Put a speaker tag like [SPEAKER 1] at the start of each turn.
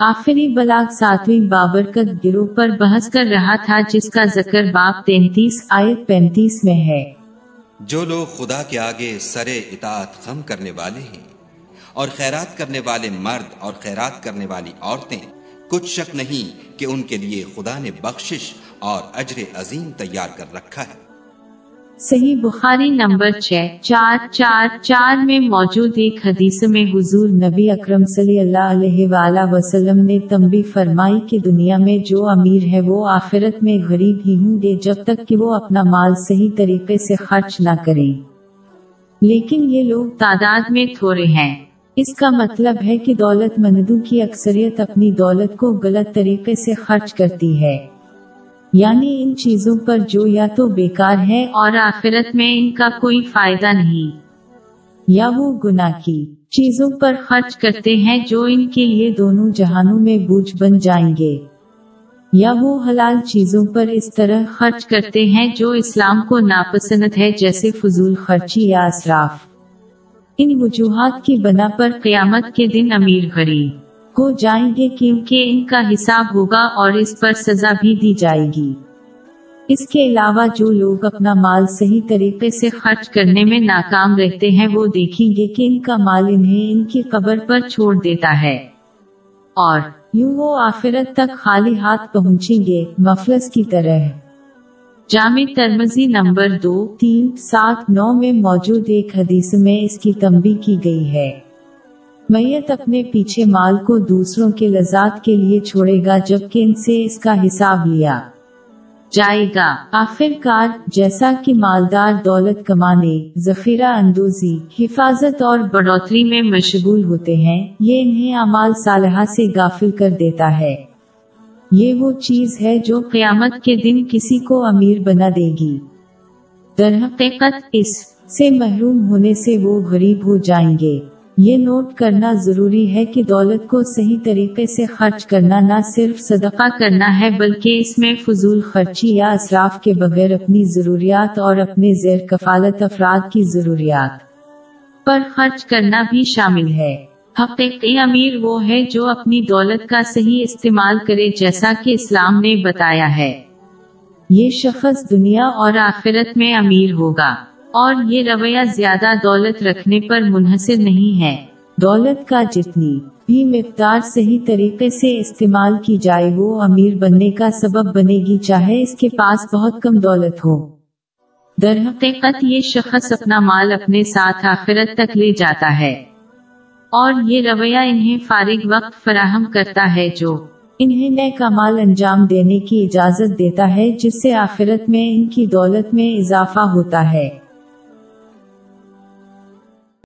[SPEAKER 1] آخری بلاغ ساتویں بابرکت گروہ پر بحث کر رہا تھا جس کا ذکر باب تینتیس آیت پینتیس میں ہے۔
[SPEAKER 2] جو لوگ خدا کے آگے سر اطاعت خم کرنے والے ہیں اور خیرات کرنے والے مرد اور خیرات کرنے والی عورتیں، کچھ شک نہیں کہ ان کے لیے خدا نے بخشش اور اجر عظیم تیار کر رکھا ہے۔
[SPEAKER 1] صحیح بخاری نمبر چھ، چار چار چار میں موجود ایک حدیث میں حضور نبی اکرم صلی اللہ علیہ وآلہ وسلم نے تنبی فرمائی کہ دنیا میں جو امیر ہے وہ آخرت میں غریب ہی ہوں گے جب تک کہ وہ اپنا مال صحیح طریقے سے خرچ نہ کریں۔ لیکن یہ لوگ تعداد میں تھوڑے ہیں۔ اس کا مطلب ہے کہ دولت مندوں کی اکثریت اپنی دولت کو غلط طریقے سے خرچ کرتی ہے۔ یعنی ان چیزوں پر جو یا تو بیکار ہے اور آخرت میں ان کا کوئی فائدہ نہیں۔ یا وہ گناہ کی چیزوں پر خرچ کرتے ہیں جو ان کے لیے دونوں جہانوں میں بوجھ بن جائیں گے۔ یا وہ حلال چیزوں پر اس طرح خرچ کرتے ہیں جو اسلام کو ناپسند ہے جیسے فضول خرچی یا اسراف ان وجوہات کی بنا پر قیامت کے دن امیر غریب کو جائیں گے کیونکہ ان کا حساب ہوگا اور اس پر سزا بھی دی جائے گی۔ اس کے علاوہ جو لوگ اپنا مال صحیح طریقے سے خرچ کرنے میں ناکام رہتے ہیں، وہ دیکھیں گے کہ ان کا مال انہیں ان کی قبر پر چھوڑ دیتا ہے۔ اور یوں وہ آخرت تک خالی ہاتھ پہنچیں گے، مفلس کی طرح۔ جامع ترمزی نمبر دو، تین، سات، نو میں موجود ایک حدیث میں اس کی تنبی کی گئی ہے۔ میت اپنے پیچھے مال کو دوسروں کے لذات کے لیے چھوڑے گا جبکہ ان سے اس کا حساب لیا۔ جائے گا۔ آخر کار، جیسا کہ مالدار دولت کمانے، ذخیرہ اندوزی، حفاظت اور بڑھوتری میں مشغول ہوتے ہیں، یہ انہیں امال صالحہ سے غافل کر دیتا ہے۔ یہ وہ چیز ہے جو قیامت کے دن کسی کو امیر بنا دے گی۔ در حقیقت، اس سے محروم ہونے سے وہ غریب ہو جائیں گے۔ یہ نوٹ کرنا ضروری ہے کہ دولت کو صحیح طریقے سے خرچ کرنا نہ صرف صدقہ کرنا ہے بلکہ اس میں فضول خرچی یا اصراف کے بغیر اپنی ضروریات اور اپنے زیر کفالت افراد کی ضروریات پر خرچ کرنا بھی شامل ہے۔ حقیقی امیر وہ ہے جو اپنی دولت کا صحیح استعمال کرے جیسا کہ اسلام نے بتایا ہے۔ یہ شخص دنیا اور آخرت میں امیر ہوگا۔ اور یہ رویہ زیادہ دولت رکھنے پر منحصر نہیں ہے۔ دولت کا جتنی بھی مقدار صحیح طریقے سے استعمال کی جائے وہ امیر بننے کا سبب بنے گی چاہے اس کے پاس بہت کم دولت ہو۔ در حقیقت یہ شخص اپنا مال اپنے ساتھ آخرت تک لے جاتا ہے۔ اور یہ رویہ انہیں فارغ وقت فراہم کرتا ہے جو انہیں نئے کا مال انجام دینے کی اجازت دیتا ہے جس سے آخرت میں ان کی دولت میں اضافہ ہوتا ہے۔